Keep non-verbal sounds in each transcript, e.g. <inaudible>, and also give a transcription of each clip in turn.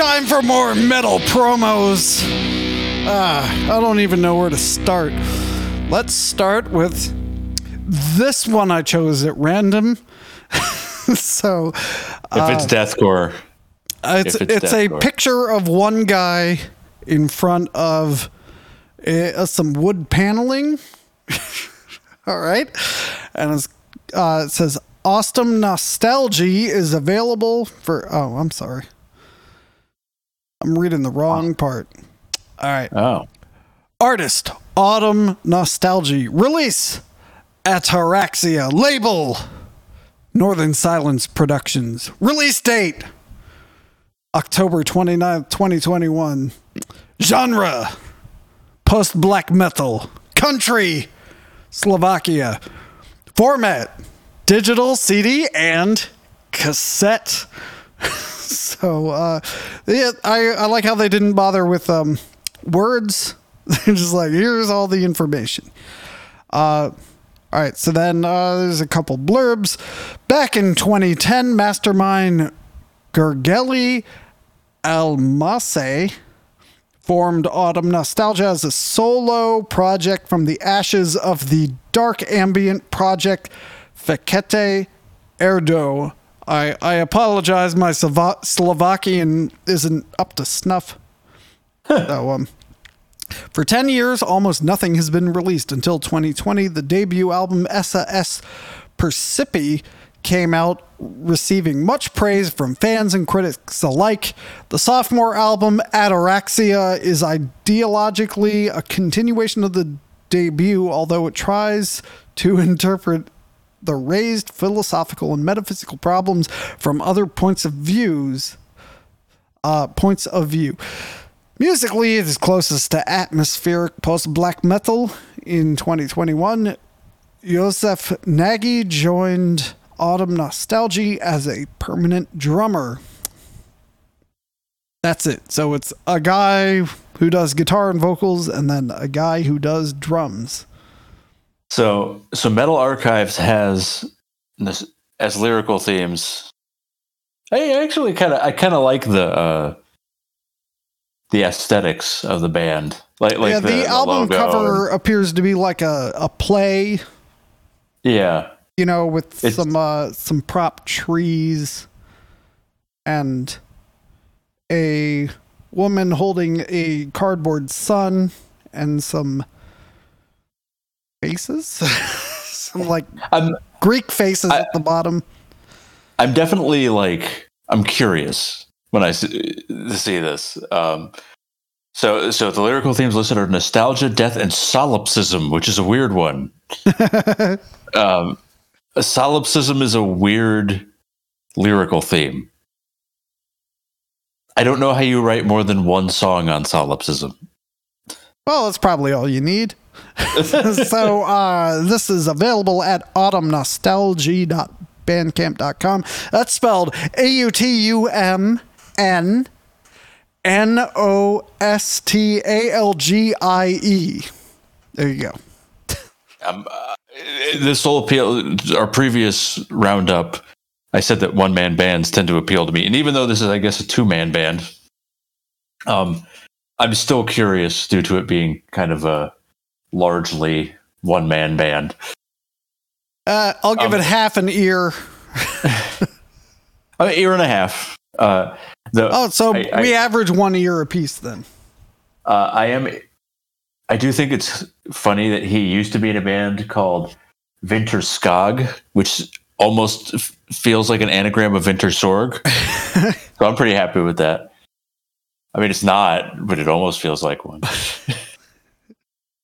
Time for more metal promos. Ah, I don't even know where to start. Let's start with this one I chose at random. <laughs> so if it's deathcore, uh, it's it's it's a picture of one guy in front of uh, some wood paneling. <laughs> All right, and it's, uh, it says "Awesome Nostalgia" is available for. Oh, I'm sorry, I'm reading the wrong part. All right, oh, artist Autumn Nostalgia. Release Ataraxia. Label Northern Silence Productions. Release date October 29th 2021 genre post black metal. Country Slovakia. Format digital CD and cassette <laughs> so uh yeah I I like how they didn't bother with um words <laughs> they're just like here's all the information uh all right, so then uh, there's a couple blurbs. Back in 2010, Mastermind Gergely Almase formed Autumn Nostalgia as a solo project from the ashes of the dark ambient project Fekete Erdo. I, I apologize, my Slova- Slovakian isn't up to snuff. so, um, for 10 years, almost nothing has been released until 2020. The debut album SAS Percipi came out, receiving much praise from fans and critics alike. The sophomore album, Ataraxia, is ideologically a continuation of the debut, although it tries to <laughs> interpret the raised philosophical and metaphysical problems from other points of views uh, points of view. Musically, it is closest to atmospheric post black metal. In 2021, Josef Nagy joined Autumn Nostalgia as a permanent drummer. That's it. So it's a guy who does guitar and vocals, and then a guy who does drums. So so Metal Archives has this as lyrical themes. I actually kind of I kind of like the uh, the aesthetics of the band. Like like yeah, the, album logo cover appears to be like a, a play, yeah, you know, with It's- some uh, some prop trees and a woman holding a cardboard sun and some faces, <laughs> some like I'm Greek faces at the bottom. I'm definitely like I'm curious when I see, see this. Um, so so the lyrical themes listed are nostalgia, death, and solipsism, which is a weird one. <laughs> um, a solipsism is a weird lyrical theme. I don't know how you write more than one song on solipsism. Well, that's probably all you need. <laughs> so uh, this is available at autumnnostalgia.bandcamp.com. That's spelled A U T U M N N O S T A L G I E. There you go. Um, uh, this will appeal. Our previous roundup, I said that one man bands tend to appeal to me, and even though this is, I guess, a two man band, um, I'm still curious due to it being kind of a largely one man band. Uh, I'll give Um, it half an ear. <laughs> An ear and a half. Uh, the, Oh, so I- I- we average one ear apiece then. uh, I am. I do think it's funny that he used to be in a band called Vinter Skog, which almost f- feels like an anagram of Vintersorg. <laughs> so I'm pretty happy with that. I mean, it's not, but it almost feels like one. <laughs>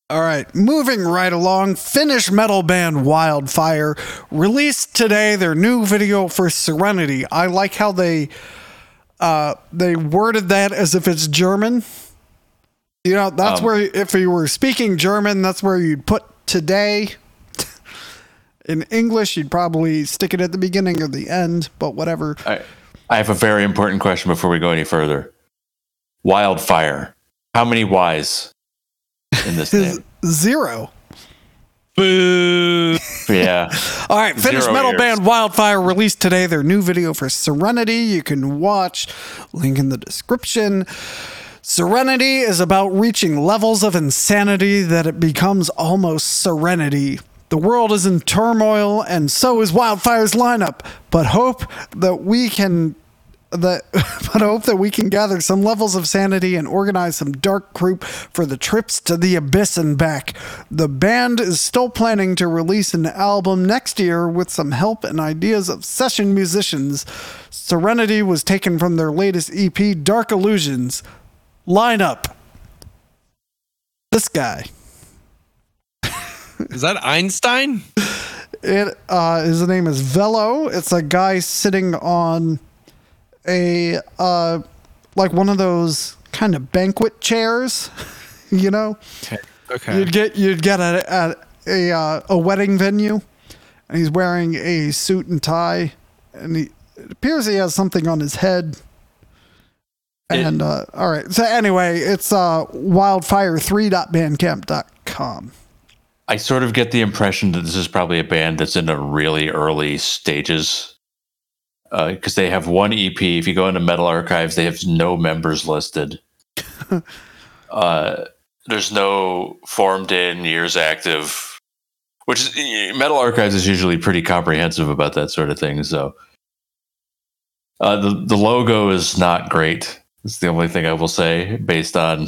All right, moving right along. Finnish metal band Wildfire released today their new video for Serenity. I like how they uh, they worded that as if it's German. You know, that's Um, where if you were speaking German, that's where you'd put today. <laughs> In English, you'd probably stick it at the beginning or the end, but whatever. I, I have a very important question before we go any further. Wildfire. How many Y's in this name? Zero. Boo. Yeah. <laughs> All right, Finnish Zero metal years. band Wildfire released today their new video for Serenity. You can watch, link in the description. Serenity is about reaching levels of insanity that it becomes almost serenity. The world is in turmoil, and so is Wildfire's lineup. But hope that we can that <laughs> but I hope that we can gather some levels of sanity and organize some dark group for the trips to the abyss and back. The band is still planning to release an album next year with some help and ideas of session musicians. Serenity was taken from their latest EP, Dark Illusions. Lineup. This guy. Is that Einstein? It uh, his name is Velo. It's a guy sitting on a uh, like one of those kind of banquet chairs, <laughs> you know. Okay. Okay. You'd get you'd get at a a, uh, a wedding venue, and he's wearing a suit and tie, and he it appears he has something on his head. It- And uh, all right, so anyway, it's uh, wildfire3.bandcamp.com. I sort of get the impression that this is probably a band that's in the really early stages. Because they have one EP. If you go into Metal Archives, they have no members listed. <laughs> uh, there's no formed in, years active, which is, Metal Archives is usually pretty comprehensive about that sort of thing. So uh, the the logo is not great. It's the only thing I will say based on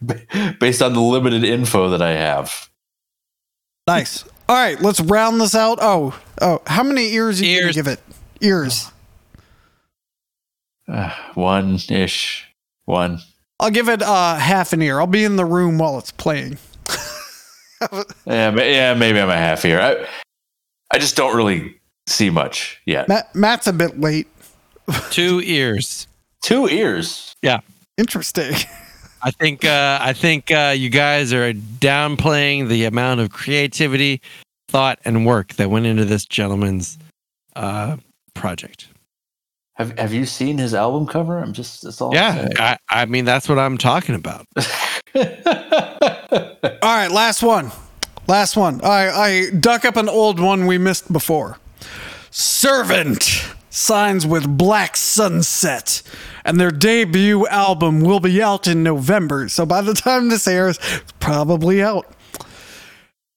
<laughs> based on the limited info that I have. Nice. All right, let's round this out. Oh, oh, how many ears are you gonna give it? Ears. Uh, one ish. One. I'll give it uh, half an ear. I'll be in the room while it's playing. <laughs> Yeah, ma- yeah, maybe I'm a half here. I, I just don't really see much yet. Matt, Matt's a bit late. <laughs> Two ears. Two ears. Yeah. Interesting. <laughs> I think uh, I think uh, you guys are downplaying the amount of creativity, thought, and work that went into this gentleman's uh, project. Have Have you seen his album cover? I'm just. it's all. Yeah, I, I mean that's what I'm talking about. <laughs> All right, last one. Last one. I, I duck up an old one we missed before. Servant signs with Black Sunset, and their debut album will be out in November. So by the time this airs, it's probably out.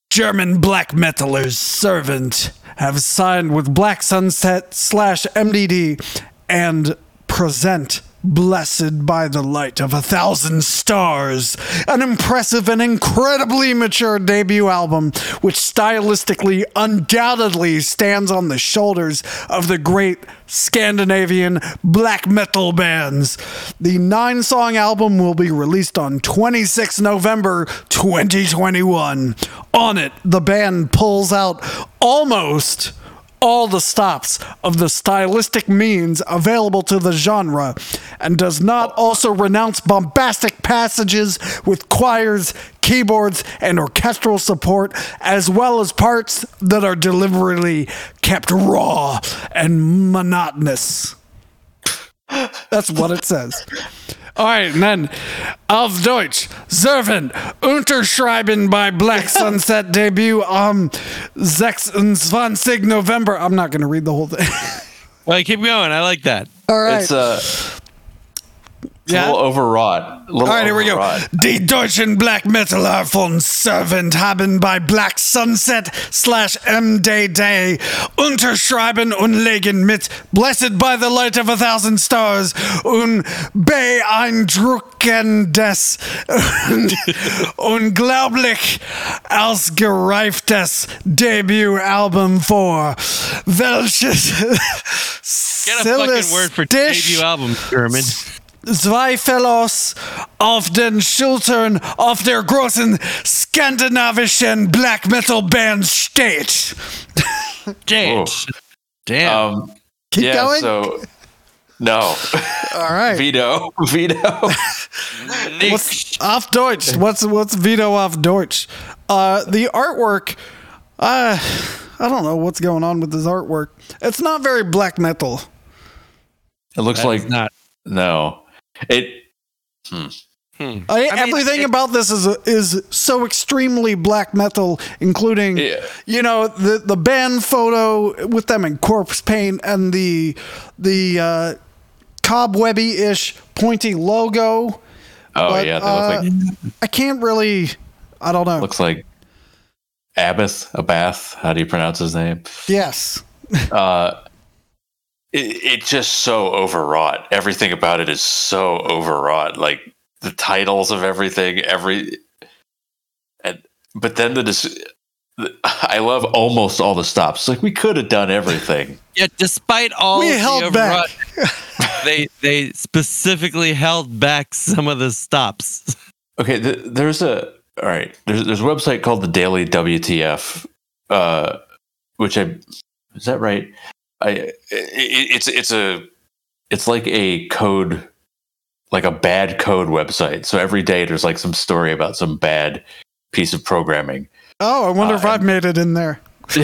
German black metalers Servant have signed with Black Sunset slash MDD and present Blessed by the Light of a Thousand Stars, an impressive and incredibly mature debut album which stylistically undoubtedly stands on the shoulders of the great Scandinavian black metal bands. The nine song album will be released on 26 November 2021. On it, the band pulls out almost all the stops of the stylistic means available to the genre and does not also renounce bombastic passages with choirs, keyboards, and orchestral support, as well as parts that are deliberately kept raw and monotonous. That's what it says. All right, and then auf Deutsch, Servant, unterschreiben by Black <laughs> Sunset debut am 26 November. I'm not going to read the whole thing. Well, keep going. I like that. All right. It's uh, it's Yeah. a little overwrought. A little All right, here we go. overwrought. Die deutschen Black Metaler von Servant haben bei Black Sunset slash MDD unterschreiben und legen mit Blessed by the Light of a Thousand Stars un beeindruckendes <laughs> und unglaublich ausgereiftes Debütalbum vor, welches Get a fucking word for debut album, German. Zweifellos auf den Schultern auf der großen skandinavischen Black Metal Band steht. <laughs> Damn. Damn. Um, Keep yeah. going. So no, <laughs> All right. Vito. <laughs> Vito. What's auf Deutsch? What's what's Vito auf Deutsch? Uh, the artwork. Uh, I don't know what's going on with this artwork. It's not very black metal. It looks That like is not. no. It. Hmm. Hmm. I, I mean, everything it- about this is is so extremely black metal, including Yeah. you know the the band photo with them in corpse paint and the the uh, cobwebby ish pointy logo. Oh But, yeah, they uh, like I can't really. I don't know. looks like Abbath, Abbath. How do you pronounce his name? yes. Uh, it, it's just so overwrought. Everything about it is so overwrought. Like the titles of everything, every and but then the dis- <laughs> I love almost all the stops. Like we could have done everything. <laughs> yeah, despite all We of the held back. <laughs> they they specifically held back some of the stops. Okay, th- there's a all right. There's there's a website called the Daily WTF, uh, which I is that right? I it, it's it's a it's like a code, like a bad code website. So every day there's like some story about some bad piece of programming. Oh, I wonder if Uh, I've made it in there.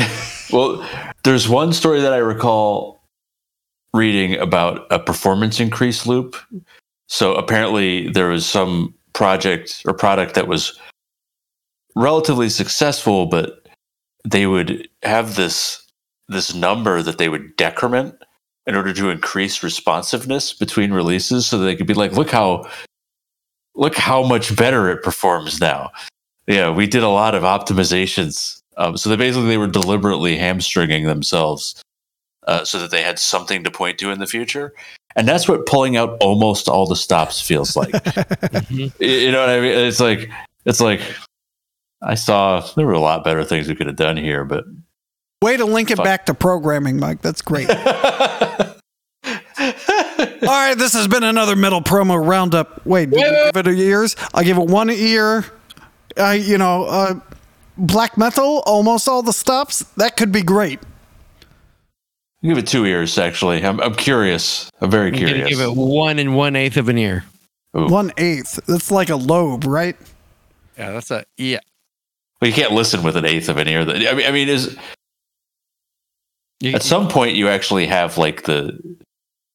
<laughs> well, there's one story that I recall reading about a performance increase loop. So apparently there was some project or product that was relatively successful, but they would have this this number that they would decrement in order to increase responsiveness between releases so they could be like, look how look how much better it performs now. Yeah, we did a lot of optimizations. Um, so they basically they were deliberately hamstringing themselves uh, so that they had something to point to in the future, and that's what pulling out almost all the stops feels like. <laughs> Mhm. You know what I mean? It's like it's like I saw there were a lot better things we could have done here, but Way to link it Fuck. back to programming, Mike. That's great. <laughs> All right, this has been another metal promo roundup. Wait, did you give it a ears? I give it one ear. I, you know, uh, black metal, almost all the stops. That could be great. give it two ears. Actually, I'm I'm curious. I'm very I'm curious. give it one and one eighth of an ear. Ooh. One eighth. That's like a lobe, right? Yeah, that's a yeah. Well, you can't listen with an eighth of an ear. I mean, I mean, is You- at some point you actually have like the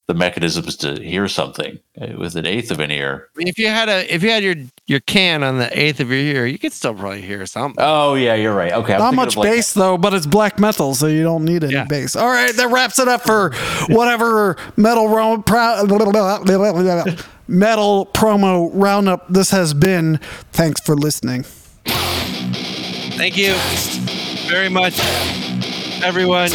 the mechanisms to hear something Uh, with an eighth of an ear. if you had a if you had your your can on the eighth of your ear, you could still probably hear something. Oh yeah, you're right. Okay, I'm Not much like, bass though, but it's black metal, so you don't need any Yeah. bass. All right, that wraps it up for whatever metal ro- pro- metal promo roundup this has been. Thanks for listening. Thank you very much, everyone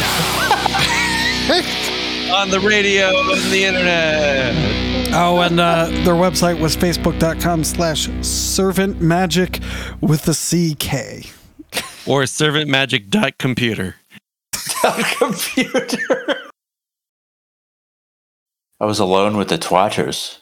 on the radio and the internet. Oh, and uh, their website was facebook.com slash servant magic with the CK. Or servantmagic.computer. <laughs> computer. I was alone with the twatters.